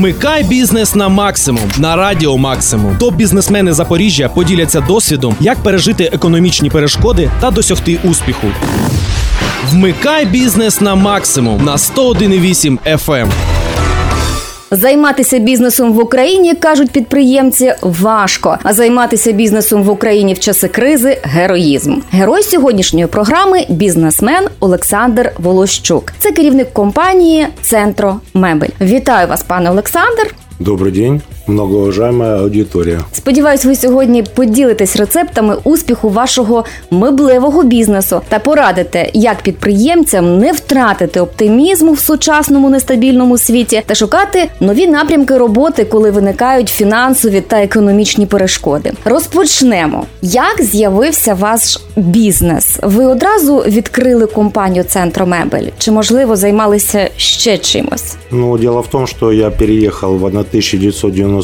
Вмикай бізнес на максимум на радіо Максимум. Топ бізнесмени Запоріжжя поділяться досвідом, як пережити економічні перешкоди та досягти успіху. Вмикай бізнес на максимум на 101,8 FM. Займатися бізнесом в Україні кажуть підприємці важко. А займатися бізнесом в Україні в часи кризи героїзм. Герой сьогоднішньої програми бізнесмен Олександр Волощук. Це керівник компанії Центро Мебель. Вітаю вас, пане Олександр. Добрий день, многоуважаемая аудитория. Сподіваюсь, ви сьогодні поділитесь рецептами успіху вашого меблевого бізнесу та порадите, як підприємцям не втратити оптимізму в сучасному нестабільному світі та шукати нові напрямки роботи, коли виникають фінансові та економічні перешкоди. Розпочнемо. Як з'явився ваш бізнес? Ви одразу відкрили компанію Центромебель? Чи можливо займалися ще чимось? Ну, дело в том, что я переехал в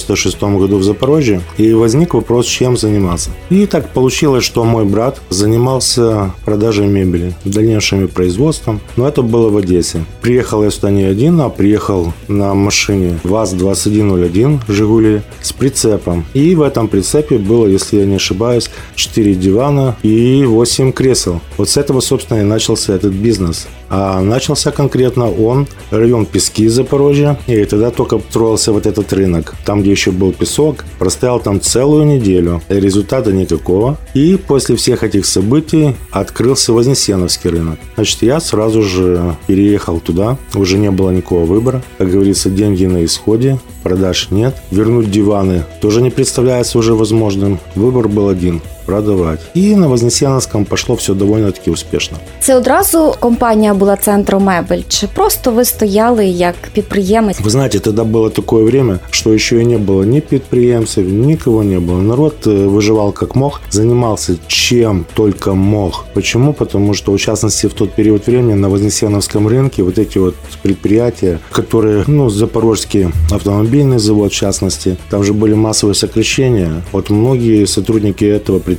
1996 году в Запорожье, и возник вопрос, чем заниматься. И так получилось, что мой брат занимался продажей мебели, дальнейшим производством, но это было в Одессе. Приехал я сюда не один, а приехал на машине ВАЗ-2101 «Жигули» с прицепом. И в этом прицепе было, если я не ошибаюсь, 4 дивана и 8 кресел. Вот с этого, собственно, и начался этот бизнес. А начался конкретно он, район Пески Запорожья, и тогда только строился вот этот рынок. Там, где еще был песок, простоял там целую неделю, результата никакого. И после всех этих событий открылся Вознесеновский рынок. Значит, я сразу же переехал туда, уже не было никакого выбора. Как говорится, деньги на исходе, продаж нет. Вернуть диваны тоже не представляется уже возможным. Выбор был один продавать. И на Вознесеновском пошло все довольно-таки успешно. Це одразу компанія була центром мебель, чи просто ви стояли як підприємець? Вы знаете, тогда было такое время, что еще и не было ни предприемцев, никого не было. Народ э, выживал как мог, занимался чем только мог. Почему? Потому что, в частности, в тот период времени на Вознесеновском рынке вот эти вот предприятия, которые, ну, Запорожский автомобильный завод, в частности, там же были массовые сокращения. Вот многие сотрудники этого предприятия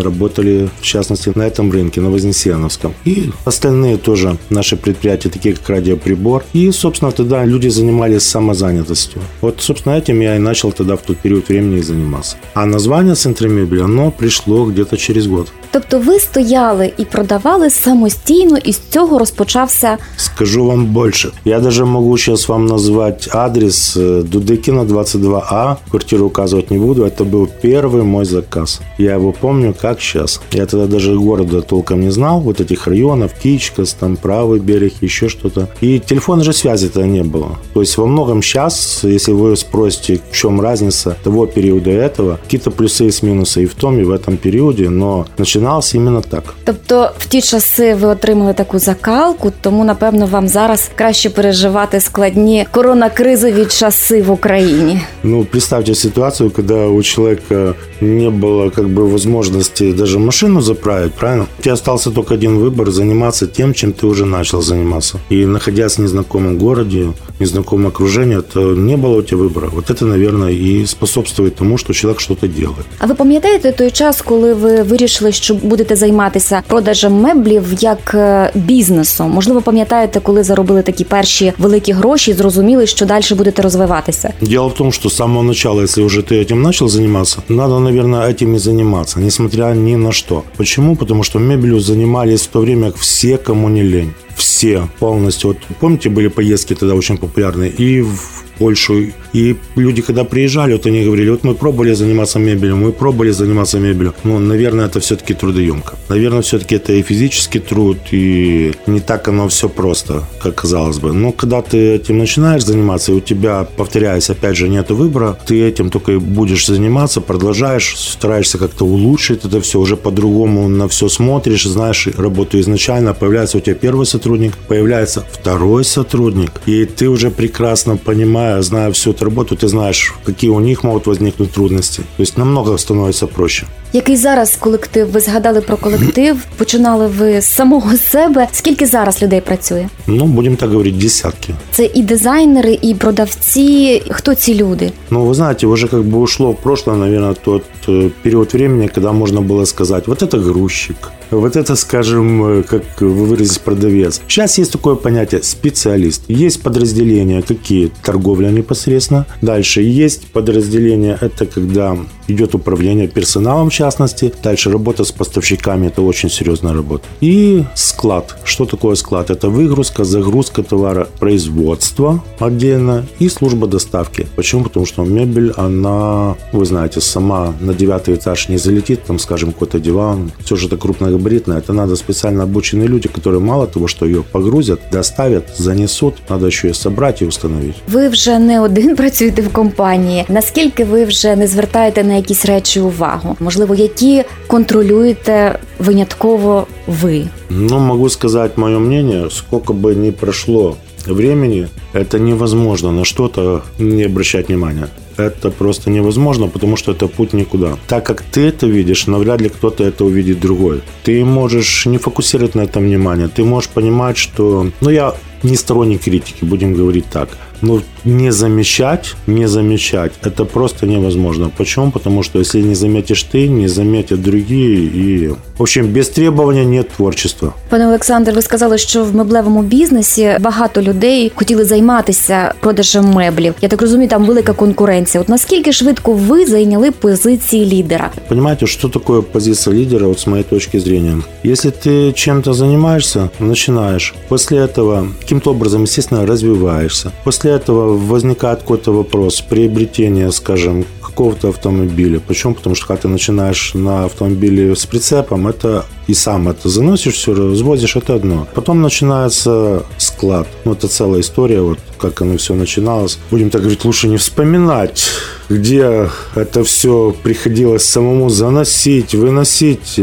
работали, в частности, на этом рынке, на Вознесеновском. И остальные тоже наши предприятия, такие как радиоприбор. И, собственно, тогда люди занимались самозанятостью. Вот, собственно, этим я и начал тогда в тот период времени и заниматься. А название «Центр мебели», оно пришло где-то через год. Тобто ви стояли і продавали самостійно, і з цього розпочався Скажу вам больше. Я даже могу сейчас вам назвать адрес э, Дудыкина 22А. Квартиру указывать не буду. Это был первый мой заказ. Я его помню как сейчас. Я тогда даже города толком не знал. Вот этих районов. Кичкас, там правый берег, еще что-то. И телефонной же связи-то не было. То есть во многом сейчас, если вы спросите, в чем разница того периода и этого, какие-то плюсы и минусы и в том, и в этом периоде, но начиналось именно так. Тобто в ті часи ви отримали таку закалку, тому напевно вам зараз краще переживати складні коронакризові часи в Україні. Ну, представьте ситуацию, когда у человека не было как бы возможности даже машину заправить, правильно? У тебя остался только один выбор – заниматься тем, чем ты уже начал заниматься. И находясь в незнакомом городе, в незнакомом окружении, то не было у тебя выбора. Вот это, наверное, и способствует тому, что человек что-то делает. А ви пам'ятаєте той час, коли ви вирішили, що будете займатися продажем меблів як е, бізнесом? Можливо, пам'ятаєте, коли заробили такі перші великі гроші і зрозуміли, що далі будете розвиватися? Дело в том, что с самого начала, если уже ты этим начал заниматься, надо, наверное, этим и заниматься, несмотря ни на что. Почему? Потому что мебелью занимались в то время все, кому не лень. Все полностью. Вот помните, были поездки тогда очень популярные и в Польшу. И люди, когда приезжали, вот они говорили, вот мы пробовали заниматься мебелью, мы пробовали заниматься мебелью. Ну, наверное, это все-таки трудоемко. Наверное, все-таки это и физический труд, и не так оно все просто, как казалось бы. Но когда ты этим начинаешь заниматься, и у тебя, повторяюсь, опять же, нет выбора, ты этим только и будешь заниматься, продолжаешь, стараешься как-то улучшить это все, уже по-другому на все смотришь, знаешь работу изначально, появляется у тебя первый сотрудник, появляется второй сотрудник, и ты уже прекрасно понимаешь, зная всю эту работу, ты знаешь, какие у них могут возникнуть трудности. То есть намного становится проще. Який зараз колектив? Ви згадали про колектив? Починали ви з самого себе? Скільки зараз людей працює? Ну, будем так говорить, десятки. Це і дизайнери, і продавці. Хто ці люди? Ну, вы знаете, уже как бы ушло в прошлое, наверное, тот э, период времени, когда можно было сказать, вот это грузчик, Вот это, скажем, э, как вы выразились, продавец. Сейчас есть такое понятие специалист. Есть подразделения, какие? Торговля непосредственно. Дальше есть подразделения, это когда идет управление персоналом в частности. Дальше работа с поставщиками, это очень серьезная работа. И склад. Что такое склад? Это выгрузка, загрузка товара, производство отдельно и служба доставки. Почему? Потому что мебель, она, вы знаете, сама на девятый этаж не залетит, там, скажем, какой-то диван. Все же это крупногабаритное. Это надо специально обученные люди, которые мало того, что ее погрузят, доставят, занесут, надо ще собрати і установити. Ви вже не один працюєте в компанії. Наскільки ви вже не звертаєте на якісь речі увагу? Можливо, які контролюєте винятково ви? Ну, могу сказать мое мнение, сколько бы ни прошло времени, это невозможно на что-то не обращать внимания. Это просто невозможно, потому что это путь никуда. Так как ты это видишь, навряд ли кто-то это увидит другой. Ты можешь не фокусировать на этом внимание. Ты можешь понимать, что... Ну, я не сторонник критики, будем говорить так. Но не замечать, не замечать, это просто невозможно. Почему? Потому что если не заметишь ты, не заметят другие. И, в общем, без требования нет творчества. Пане Олександр, ви сказали, що в меблевому бізнесі багато людей хотіли займатися продажем меблів. Я так розумію, там велика конкуренція. От наскільки швидко ви зайняли позиції лідера? Понимаете, что такое позиция лидера, вот с моей точки зрения? Если ты чем-то занимаешься, начинаешь, после этого каким-то образом, естественно, развиваешься. После этого возникает какой-то вопрос приобретения, скажем, какого-то автомобиля. Почему? Потому что когда ты начинаешь на автомобиле с прицепом, это и сам это заносишь, все развозишь, это одно. Потом начинается склад. Ну, это целая история, вот как оно все начиналось. Будем так говорить, лучше не вспоминать, где это все приходилось самому заносить, выносить.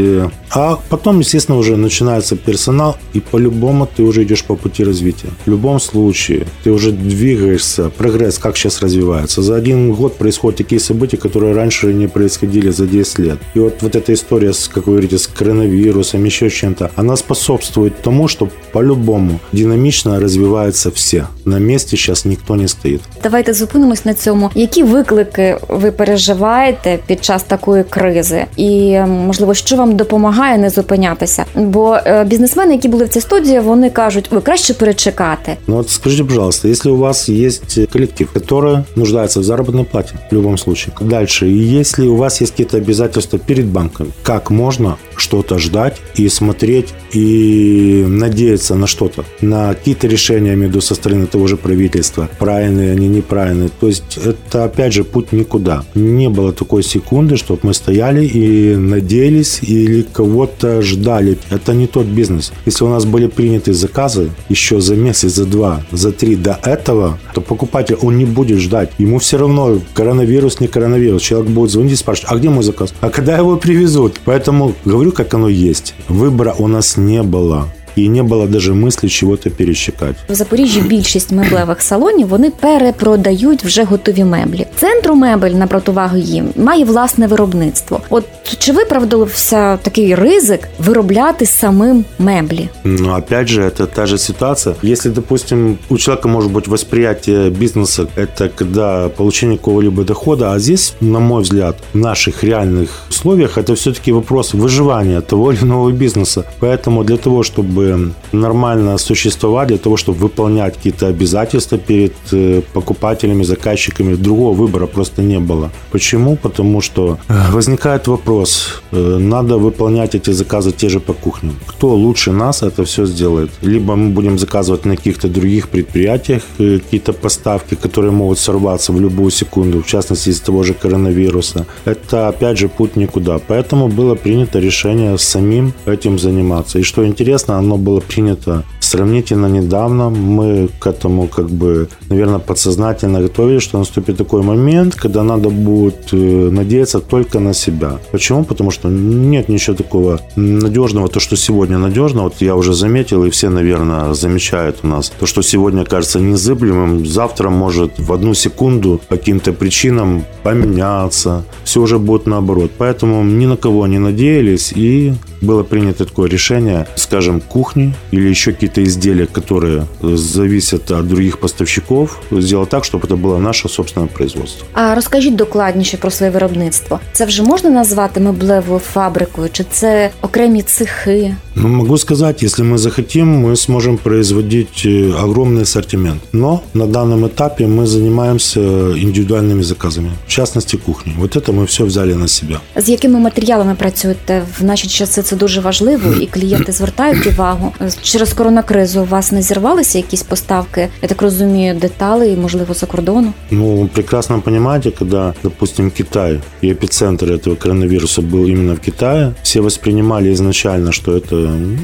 А потом, естественно, уже начинается персонал, и по-любому ты уже идешь по пути развития. В любом случае, ты уже двигаешься, прогресс как сейчас развивается. За один год происходят такие события, которые раньше не происходили за 10 лет. И вот, вот эта история, как вы говорите, с коронавирусом, еще с чем-то, она способствует тому, что по-любому динамично развиваются все. На месте сейчас никто не стоит. Давайте зупинимось на цьому. Які виклики ви переживаєте під час такої кризи? І можливо, що вам допомагає не зупинятися? Бо е, бізнесмени, які були в цій студії, вони кажуть, ви краще перечекати. Ну вот скажите, пожалуйста, если у вас есть коллектив, который нуждается в заработной плате в любом случае, дальше, и если у вас есть какие-то обязательства перед банком, как можно что-то ждать и смотреть и надеяться на что-то, на какие-то решения, виду, со стороны того же правительства, правильные они, неправильные. То есть это, опять же, путь никуда. Не было такой секунды, чтобы мы стояли и надеялись или кого-то ждали. Это не тот бизнес. Если у нас были приняты заказы еще за месяц, за два, за три до этого, то покупатель, он не будет ждать. Ему все равно коронавирус, не коронавирус. Человек будет звонить и спрашивать, а где мой заказ? А когда его привезут? Поэтому говорю, как оно есть. Выбора у нас не было. І не було навіть мислі чого-то перечекати. В Запоріжжі більшість меблевих салонів вони перепродають вже готові меблі. Центру мебель на противагу їм має власне виробництво. От чи виправдався такий ризик виробляти самим меблі? Но опять же, это та же ситуация. Если, допустим, у человека может быть восприятие бизнеса, это когда получение какого-либо дохода, а здесь, на мой взгляд, в наших реальных условиях, это все-таки вопрос выживания того или иного бизнеса. Поэтому для того, чтобы нормально существовать, для того, чтобы выполнять какие-то обязательства перед э, покупателями, заказчиками, другого выбора просто не было. Почему? Потому что э, возникает вопрос, э, надо выполнять эти заказы те же по кухням. Кто лучше нас это все сделает? Либо мы будем заказывать на каких-то других предприятиях какие-то поставки, которые могут сорваться в любую секунду, в частности из того же коронавируса. Это опять же путь никуда. Поэтому было принято решение самим этим заниматься. И что интересно, оно было принято сравнительно недавно. Мы к этому как бы, наверное, подсознательно готовились, что наступит такой момент, когда надо будет э, надеяться только на себя. Почему? Потому что нет ничего такого надежного. То, что сегодня надежно, вот я уже заметил, и все, наверное, замечают у нас. То, что сегодня кажется незыблемым, завтра может в одну секунду по каким-то причинам поменяться. Все уже будет наоборот. Поэтому ни на кого не надеялись и было принято такое решение, скажем, кухни или еще какие-то изделия, которые зависят от других поставщиков, сделать так, чтобы это было наше собственное производство. А розкажіть докладніше про своє виробництво. Це вже можна назвати меблевою фабрикою, чи це окремі цехи? Ну, могу сказать, если мы захотим, мы сможем производить э, огромный ассортимент. Но на данном этапе мы занимаемся индивидуальными заказами, в частности кухни. Вот это мы все взяли на себя. З якими матеріалами працюєте в наші часи? Це дуже важливо, і клієнти звертають увагу. Через коронакризу у вас не зірвалися якісь поставки? Я так розумію, деталей, можливо, за кордону. Ну, прекрасно понимаете, когда, допустим, Китай и эпицентр этого коронавируса был именно в Китае, все воспринимали изначально, что это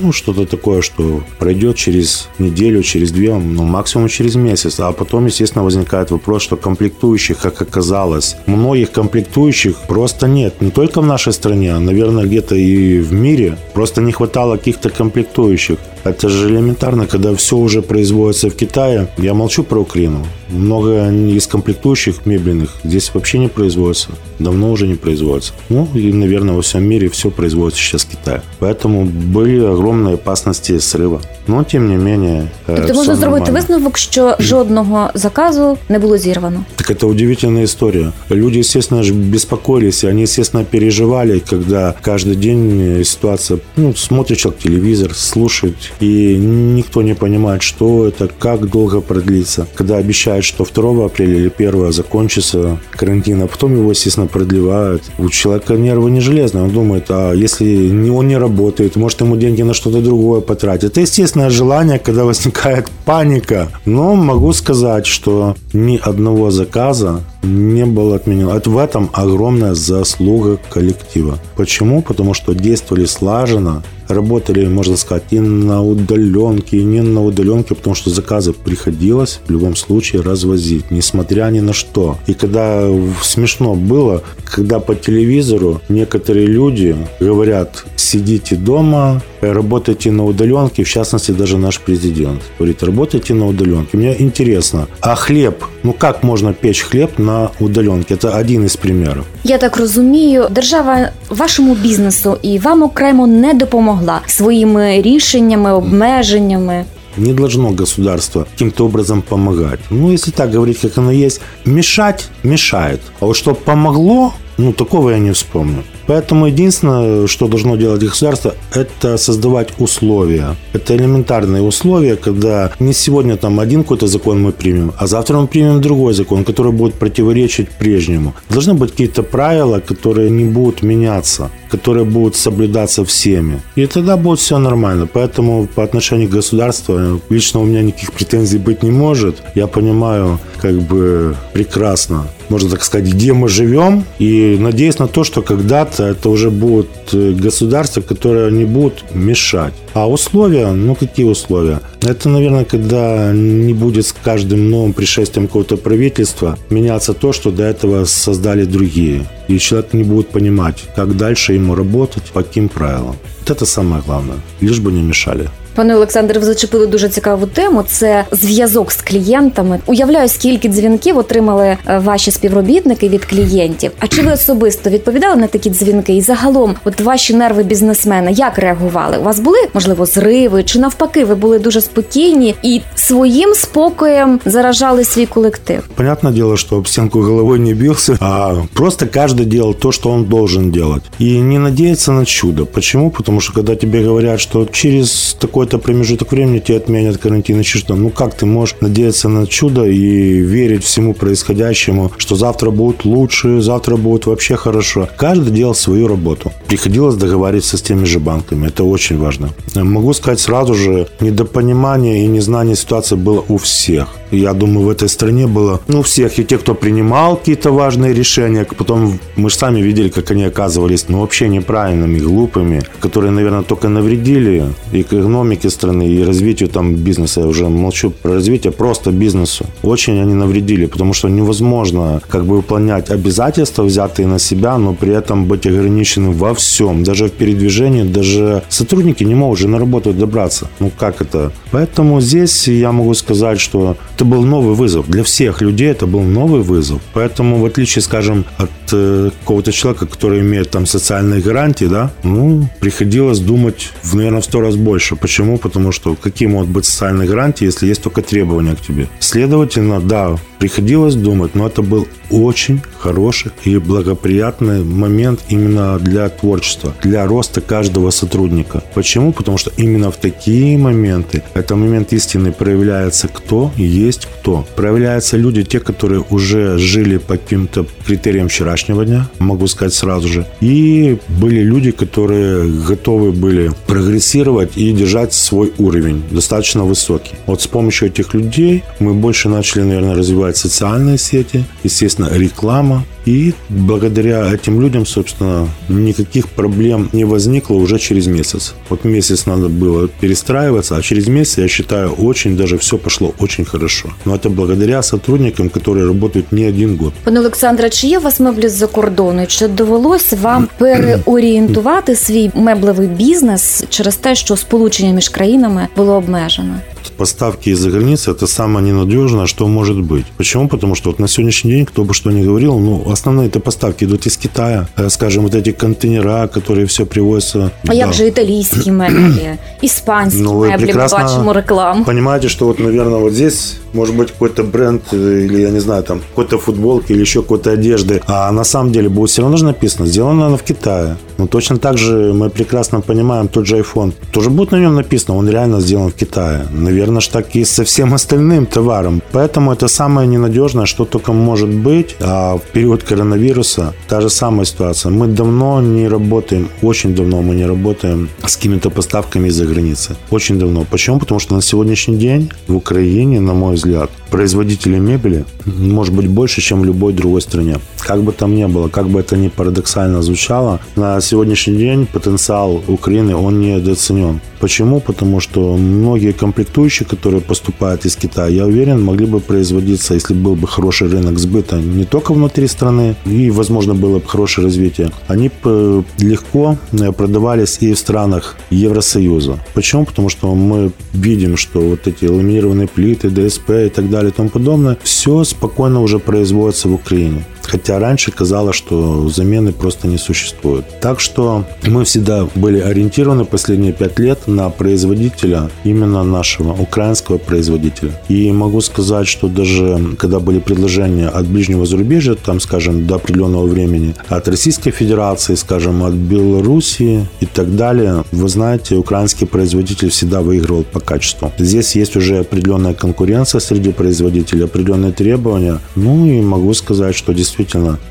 ну, что-то такое, что пройдет через неделю, через две, ну, максимум через месяц. А потом, естественно, возникает вопрос, что комплектующих, как оказалось, многих комплектующих просто нет. Не только в нашей стране, а, наверное, где-то и в мире. Просто не хватало каких-то комплектующих. Это же элементарно, когда все уже производится в Китае. Я молчу про Украину. Много из комплектующих мебельных здесь вообще не производится. Давно уже не производится. Ну и, наверное, во всем мире все производится сейчас в Китае. Поэтому были огромные опасности срыва. Но, тем не менее, э, Тобто можна зробити висновок, що жодного заказу не було зірвано. Так это удивительная история. Люди, естественно, беспокоились, и они, естественно, переживали, когда каждый день э, ситуация, ну, смотрит человек телевизор, слушает, и никто не понимает, что это, как долго продлится. Когда обещают, что 2 апреля или 1 закончится карантин, а потом его, естественно, продлевают. У человека нервы не железные, он думает, а если он не работает, может, ему деньги на что-то другое потратить. Это естественное желание, когда возникает паника. Но могу сказать, что ни одного заказа не было отменено. Это в этом огромная заслуга коллектива. Почему? Потому что действовали слаженно, работали, можно сказать, и на удаленке, и не на удаленке, потому что заказы приходилось в любом случае развозить, несмотря ни на что. И когда в- смешно было, когда по телевизору некоторые люди говорят, сидите дома, э, работайте на удаленке, в частности, даже наш президент говорит, работайте на удаленке. Мне интересно, а хлеб, ну как можно печь хлеб на удаленке? Это один из примеров. Я так розумію, держава вашому бізнесу і вам окремо не допомогла своїми рішеннями, обмеженнями. Не должно государство каким-то образом помогать. Ну, если так говорить, как оно есть, мешать мешает. А вот что помогло, ну, такого я не вспомню. Поэтому единственное, что должно делать государство, это создавать условия. Это элементарные условия, когда не сегодня там один какой-то закон мы примем, а завтра мы примем другой закон, который будет противоречить прежнему. Должны быть какие-то правила, которые не будут меняться, которые будут соблюдаться всеми. И тогда будет все нормально. Поэтому по отношению к государству э, лично у меня никаких претензий быть не может. Я понимаю как бы прекрасно, можно так сказать, где мы живем. И надеюсь на то, что когда-то это уже будет э, государство, которое не будет мешать. А условия, ну какие условия? Это, наверное, когда не будет с каждым новым пришествием какого-то правительства меняться то, что до этого создали другие. И человек не будет понимать, как дальше ему работать, по каким правилам. Вот это самое главное. Лишь бы не мешали. Пане Олександре, ви зачепили дуже цікаву тему. Це зв'язок з клієнтами. Уявляю, скільки дзвінків отримали е, ваші співробітники від клієнтів. А чи ви особисто відповідали на такі дзвінки? І загалом, от ваші нерви бізнесмена, як реагували? У вас були можливо зриви, чи навпаки, ви були дуже спокійні і своїм спокоєм заражали свій колектив? Понятное дело, что об стенку головой не бился, а просто каждый делал то, что он должен делать. И не надеяться на чудо. Почему? Потому что когда тебе говорят, что через такой-то промежуток времени тебе отменят карантин, и что, ну как ты можешь надеяться на чудо и верить всему происходящему, что завтра будет лучше, завтра будет вообще хорошо. Каждый делал свою работу. Приходилось договариваться с теми же банками. Это очень важно. Могу сказать сразу же, недопонимание и незнание ситуации было у всех. Я думаю, в этой стране было, ну, всех, и те, кто принимал какие-то важные решения, потом мы же сами видели, как они оказывались, ну, вообще неправильными, глупыми, которые, наверное, только навредили экономике экономике страны и развитию там бизнеса, я уже молчу про развитие, просто бизнесу. Очень они навредили, потому что невозможно как бы выполнять обязательства, взятые на себя, но при этом быть ограниченным во всем, даже в передвижении, даже сотрудники не могут же на работу добраться. Ну как это? Поэтому здесь я могу сказать, что это был новый вызов. Для всех людей это был новый вызов. Поэтому в отличие, скажем, от э, какого-то человека, который имеет там социальные гарантии, да, ну, приходилось думать, в, наверное, в сто раз больше. Почему? Потому что какие могут быть социальные гарантии, если есть только требования к тебе? Следовательно, да, приходилось думать, но это был очень хороший и благоприятный момент именно для творчества, для роста каждого сотрудника. Почему? Потому что именно в такие моменты, это момент истины, проявляется кто есть кто. Проявляются люди, те, которые уже жили по каким-то критериям вчерашнего дня, могу сказать сразу же. И были люди, которые готовы были прогрессировать и держать свой уровень достаточно высокий. Вот с помощью этих людей мы больше начали, наверное, развивать социальные сети, естественно, реклама, и благодаря этим людям, собственно, никаких проблем не возникло уже через месяц. Вот месяц надо было перестраиваться, а через месяц, я считаю, очень даже все пошло очень хорошо. Но это благодаря сотрудникам, которые работают не один год. Пане Олександре, чи є у вас меблі з-за кордону? Чи довелось вам переорієнтувати свій меблевий бізнес через те, що сполучення між країнами було обмежено? поставки из-за границы это самое ненадежное, что может быть. Почему? Потому что вот на сегодняшний день, кто бы что ни говорил, ну, основные это поставки идут из Китая. Э, скажем, вот эти контейнера, которые все привозятся. А да. як же італійські меблі, іспанські ну, меблі, ми бачимо рекламу. Понимаете, что вот, наверное, вот здесь может быть какой-то бренд э, или, я не знаю, там, какой-то футболки или еще какой-то одежды, а на самом деле будет все равно же написано, сделано она в Китае. Но точно так же мы прекрасно понимаем, тот же iPhone, тоже будет на нем написано, он реально сделан в Китае. Наверное, же так и со всем остальным товаром. Поэтому это самое ненадежное, что только может быть. А в период коронавируса та же самая ситуация. Мы давно не работаем, очень давно мы не работаем с какими-то поставками из-за границы. Очень давно. Почему? Потому что на сегодняшний день в Украине, на мой взгляд, производителей мебели может быть больше, чем в любой другой стране. Как бы там ни было, как бы это ни парадоксально звучало, на сегодняшний день потенциал Украины, он недооценен. Почему? Потому что многие комплектующие, которые поступают из Китая, я уверен, могли бы производиться, если был бы хороший рынок сбыта не только внутри страны, и, возможно, было бы хорошее развитие, они бы легко э, продавались и в странах Евросоюза. Почему? Потому что мы видим, что вот эти ламинированные плиты, ДСП и так далее и тому подобное, все спокойно уже производится в Украине. Хотя раньше казалось, что замены просто не существует. Так что мы всегда были ориентированы последние пять лет на производителя, именно нашего, украинского производителя. И могу сказать, что даже когда были предложения от ближнего зарубежья, там, скажем, до определенного времени, от Российской Федерации, скажем, от Белоруссии и так далее, вы знаете, украинский производитель всегда выигрывал по качеству. Здесь есть уже определенная конкуренция среди производителей, определенные требования. Ну и могу сказать, что действительно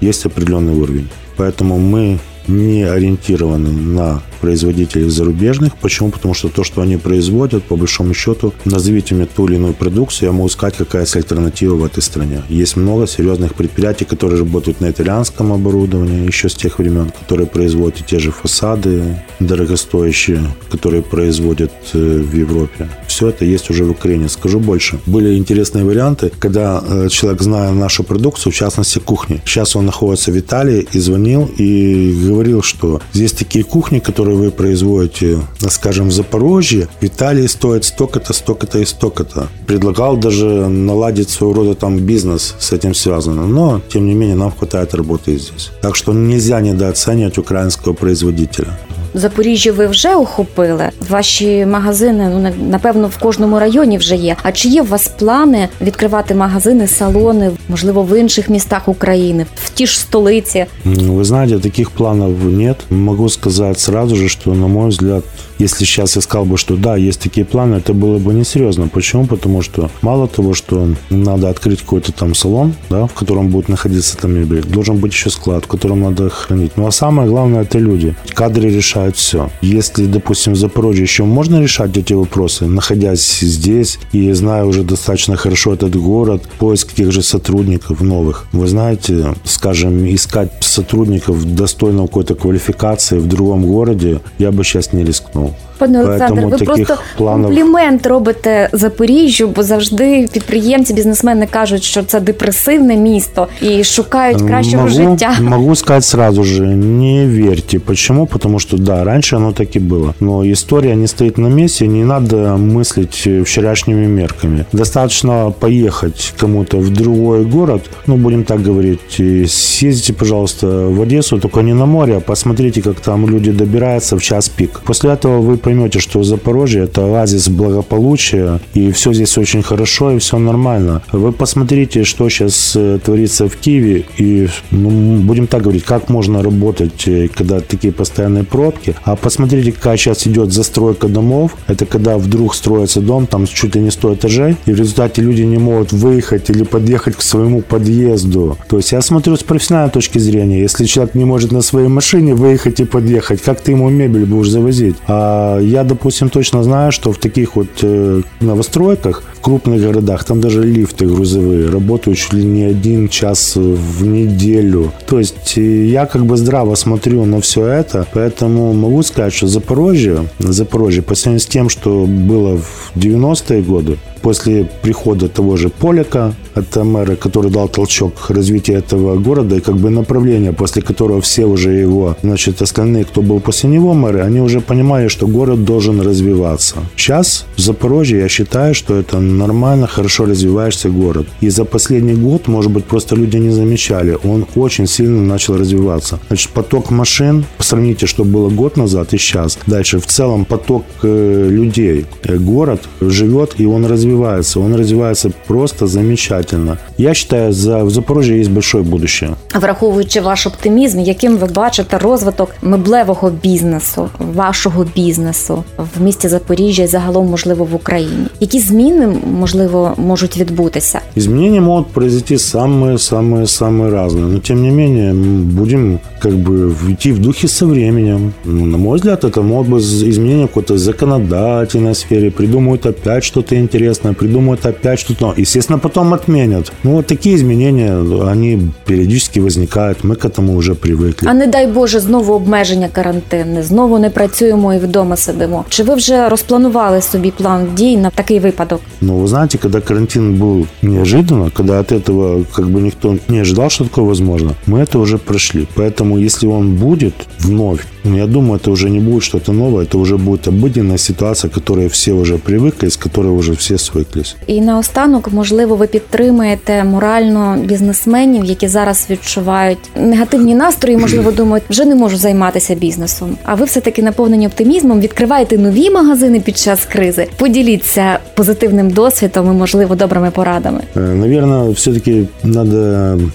есть определенный уровень. Поэтому мы не ориентированы на производителей зарубежных. Почему? Потому что то, что они производят, по большому счету, назовите мне ту или иную продукцию, я могу сказать, какая есть альтернатива в этой стране. Есть много серьезных предприятий, которые работают на итальянском оборудовании еще с тех времен, которые производят те же фасады дорогостоящие, которые производят э, в Европе. Все это есть уже в Украине. Скажу больше. Были интересные варианты, когда э, человек, зная нашу продукцию, в частности кухни, сейчас он находится в Италии и звонил и говорил, что здесь такие кухни, которые вы производите, скажем, в Запорожье, в Италии стоит столько-то, столько-то и столько-то. Предлагал даже наладить своего рода там бизнес с этим связано. Но, тем не менее, нам хватает работы здесь. Так что нельзя недооценивать украинского производителя. Запоріжжя ви вже охопили. Ваші магазини, ну напевно, в кожному районі вже є. А чи є у вас плани відкривати магазини, салони, можливо, в інших містах України, в ті ж столиці? Ви знаєте, таких планів нет. Могу сказати сразу же, що, на мой взгляд, если сейчас я сказал бы, что да, есть такие планы, это было бы несерьезно. Почему? Потому что мало того, что надо открыть какой-то там салон, да, в котором будет находиться там мебель, должен быть еще склад, в котором надо хранить. Ну а самое главное это люди. Кадры решают все. Если, допустим, в Запорожье еще можно решать эти вопросы, находясь здесь и зная уже достаточно хорошо этот город, поиск тех же сотрудников новых. Вы знаете, скажем, искать сотрудников достойного какой-то квалификации в другом городе я бы сейчас не рискнул. Пане Олександр, ви таких просто планов- комплімент робите Запоріжжю, бо завжди підприємці, бізнесмени кажуть, що це депресивне місто і шукають кращого могу, життя. Могу сказать сразу же, не верьте. Почему? Потому что, да, раньше оно так и было. Но история не стоит на месте, не надо мыслить вчерашними мерками. Достаточно поехать кому-то в другой город, ну, будем так говорить, и съездите, пожалуйста, в Одессу, только не на море, а посмотрите, как там люди добираются в час пик. После этого вы поймете, что Запорожье – это оазис благополучия, и все здесь очень хорошо, и все нормально. Вы посмотрите, что сейчас творится в Киеве, и, ну, будем так говорить, как можно работать, э, когда такие постоянные пробки. А посмотрите, какая сейчас идет застройка домов. Это когда вдруг строится дом, там чуть ли не 100 этажей, и в результате люди не могут выехать или подъехать к своему подъезду. То есть я смотрю с профессиональной точки зрения. Если человек не может на своей машине выехать и подъехать, как ты ему мебель будешь завозить? А я, допустим, точно знаю, что в таких вот э, новостройках в крупных городах, там даже лифты грузовые работают чуть ли не один час в неделю. То есть э, я как бы здраво смотрю на все это, поэтому могу сказать, что Запорожье, Запорожье по сравнению с тем, что было в 90-е годы, после прихода того же Поляка, это мэра, который дал толчок развитию этого города и как бы направление, после которого все уже его, значит, остальные, кто был после него мэры, они уже понимали, что город должен развиваться. Сейчас в Запорожье я считаю, что это нормально, хорошо развивающийся город. И за последний год, может быть, просто люди не замечали, он очень сильно начал развиваться. Значит, поток машин, сравните, что было год назад и сейчас. Дальше, в целом, поток э, людей. Э, город живет, и он развивается. Он развивается просто замечательно. Я считаю, за, в Запорожье есть большое будущее. Враховуючи ваш оптимізм, яким ви бачите розвиток меблевого бізнесу, вашого бізнесу в місті Запоріжжя і загалом, можливо, в Україні, які зміни можливо можуть відбутися? Изменения могут произойти самые-самые-самые разные. Но, тем не менее, м, будем как бы идти в духе со временем. Ну, На мой взгляд, это могут быть изменения в какой-то законодательной сфере. Придумают опять что-то интересное, придумают опять что-то. новое. Естественно, потом отменят. Ну, вот такие изменения, они периодически возникают. Мы к этому уже привыкли. А не дай Боже, знову обмеження карантинне, знову не працюємо і вдома сидимо. Чи ви вже розпланували собі план дій на такий випадок? Но вы знаете, когда карантин был неожиданно, когда от этого как бы никто не ожидал, что такое возможно, мы это уже прошли. Поэтому если он будет вновь, ну, я думаю, это уже не будет что-то новое, это уже будет обыденная ситуация, к которой все уже привыкли, с которой уже все свыклись. І наостанок, можливо, ви підтримуєте морально бізнесменів, які зараз відчувають негативні настрої, можливо, думають, вже не можу займатися бізнесом. А ви все таки наповнені оптимізмом, відкриваєте нові магазини під час кризи. Поділіться позитивним досвідом і, можливо, добрими порадами. Э, Наверное, все-таки надо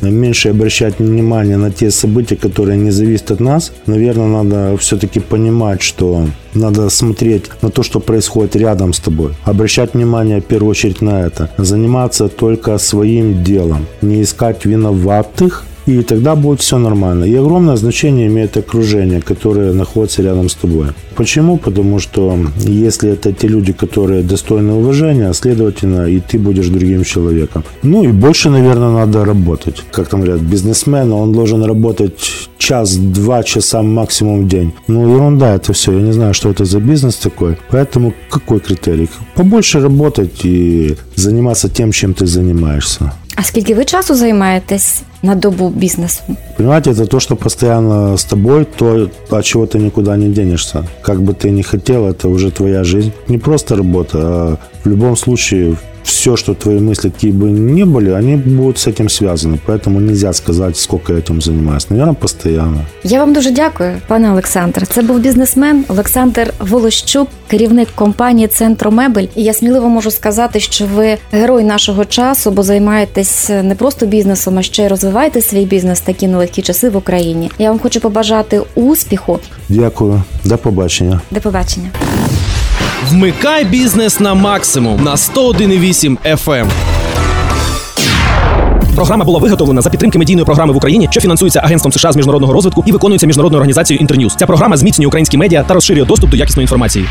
меньше обращать внимание на те события, которые не зависят от нас. Наверное, надо все-таки понимать, что надо смотреть на то, что происходит рядом с тобой. Обращать внимание в первую очередь на это. Заниматься только своим делом. Не искать виноватых, и тогда будет все нормально. И огромное значение имеет окружение, которое находится рядом с тобой. Почему? Потому что если это те люди, которые достойны уважения, следовательно, и ты будешь другим человеком. Ну и больше, наверное, надо работать. Как там говорят, бизнесмен, он должен работать час-два часа максимум в день. Ну, ерунда это все. Я не знаю, что это за бизнес такой. Поэтому какой критерий? Побольше работать и заниматься тем, чем ты занимаешься. А скільки ви часу займаєтесь на добу бізнесу? Понимаете, это то, что постоянно с тобой, то, от чего ты никуда не денешься. Как бы ты ни хотел, это уже твоя жизнь. Не просто работа, а в любом случае все, что твои мысли какие бы ни были, они будут с этим связаны. Поэтому нельзя сказать, сколько я этим занимаюсь. Наверное, постоянно. Я вам дуже дякую, пане Олександр. Це був бізнесмен Олександр Волощук, керівник компанії Центромебель. І я сміливо можу сказати, що ви герой нашого часу, бо займаєтесь не просто бізнесом, а ще й розвиваєте свій бізнес в такі нелегкі часи в Україні. Я вам хочу побажати успіху. Дякую. До побачення. До побачення. Вмикай бізнес на максимум на 101,8 FM. Програма була виготовлена за підтримки медійної програми в Україні, що фінансується Агентством США з міжнародного розвитку і виконується міжнародною організацією Інтерньюз. Ця програма зміцнює українські медіа та розширює доступ до якісної інформації.